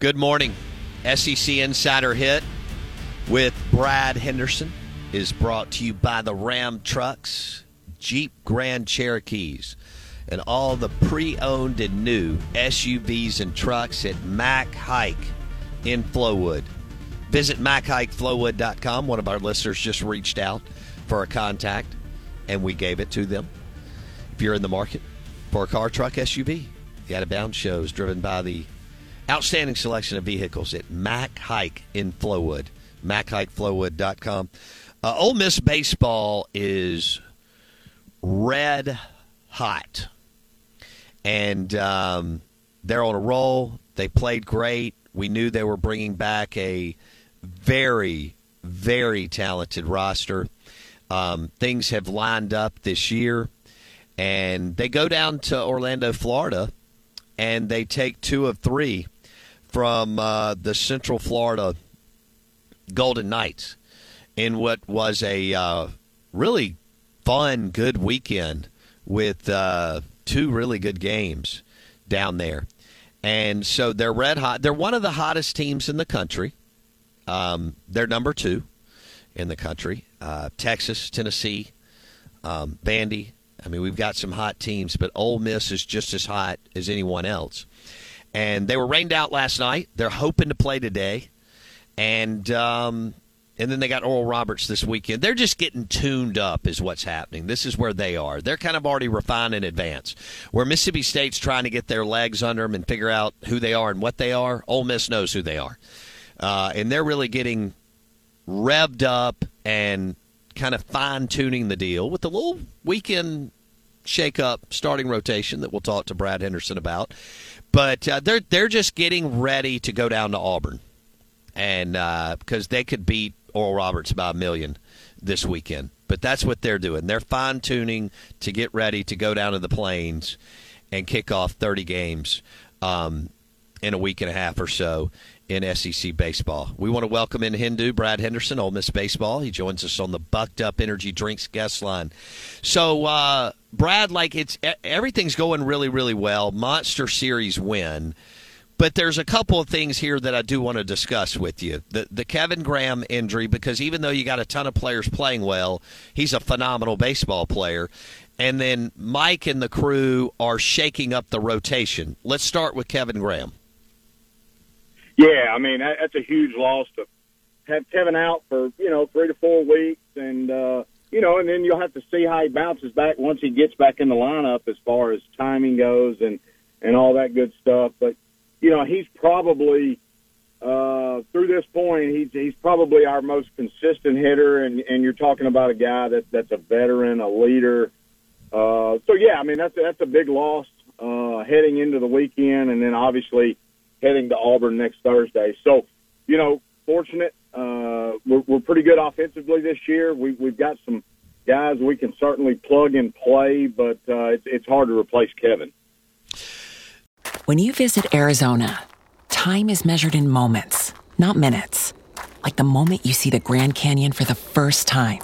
Good morning. SEC Insider Hit with Brad Henderson is brought to you by the Ram Trucks, Jeep Grand Cherokees, and all the pre owned and new SUVs and trucks at Mac Haik in Flowood. Visit MacHaikFlowood.com. One of our listeners just reached out for a contact, and we gave it to them. If you're in the market for a car, truck, SUV, the Out of Bounds shows driven by the Outstanding selection of vehicles at Mac Haik in Flowood. MacHaikFlowood.com. Uh, Ole Miss baseball is red hot. And um, they're on a roll. They played great. We knew they were bringing back a very, very talented roster. Um, things have lined up this year. And they go down to Orlando, Florida, and they take two of three from uh, the Central Florida Golden Knights in what was a uh, really fun, good weekend with uh, two really good games down there. And so they're red hot. They're one of the hottest teams in the country. Um, they're number two in the country. Uh, Texas, Tennessee, um, Vandy. I mean, we've got some hot teams, but Ole Miss is just as hot as anyone else and they were rained out last night. They're hoping to play today, and um, and then they got Oral Roberts this weekend. They're just getting tuned up, is what's happening. This is where they are. They're kind of already refined in advance. Where Mississippi State's trying to get their legs under them and figure out who they are and what they are. Ole Miss knows who they are, uh, and they're really getting revved up and kind of fine tuning the deal with a little weekend shake up starting rotation that we'll talk to Brad Henderson about. But uh, they're they're just getting ready to go down to Auburn, and because uh, they could beat Oral Roberts by a million this weekend. But that's what they're doing. They're fine tuning to get ready to go down to the plains and kick off 30 games um, in a week and a half or so in SEC baseball. We want to welcome in Hindu Brad Henderson, Ole Miss baseball. He joins us on the Bucked Up Energy Drinks guest line. So, uh, Brad, like it's everything's going really, really well. Monster Series win. But there's a couple of things here that I do want to discuss with you. The the Kevin Graham injury, because even though you got a ton of players playing well, he's a phenomenal baseball player. And then Mike and the crew are shaking up the rotation. Let's start with Kevin Graham. Yeah, I mean that's a huge loss to have Kevin out for you know three to four weeks, and uh, you know, and then you'll have to see how he bounces back once he gets back in the lineup as far as timing goes and and all that good stuff. But you know, he's probably uh, through this point, he's he's probably our most consistent hitter, and and you're talking about a guy that that's a veteran, a leader. Uh, so yeah, I mean that's that's a big loss uh, heading into the weekend, and then obviously heading to Auburn next Thursday. So, you know, fortunate. We're, we're pretty good offensively this year. We, we've got some guys we can certainly plug and play, but uh, it's, it's hard to replace Kevin. When you visit Arizona, time is measured in moments, not minutes. Like the moment you see the Grand Canyon for the first time.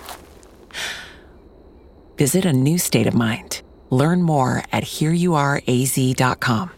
Visit a new state of mind. Learn more at hereyouareaz.com.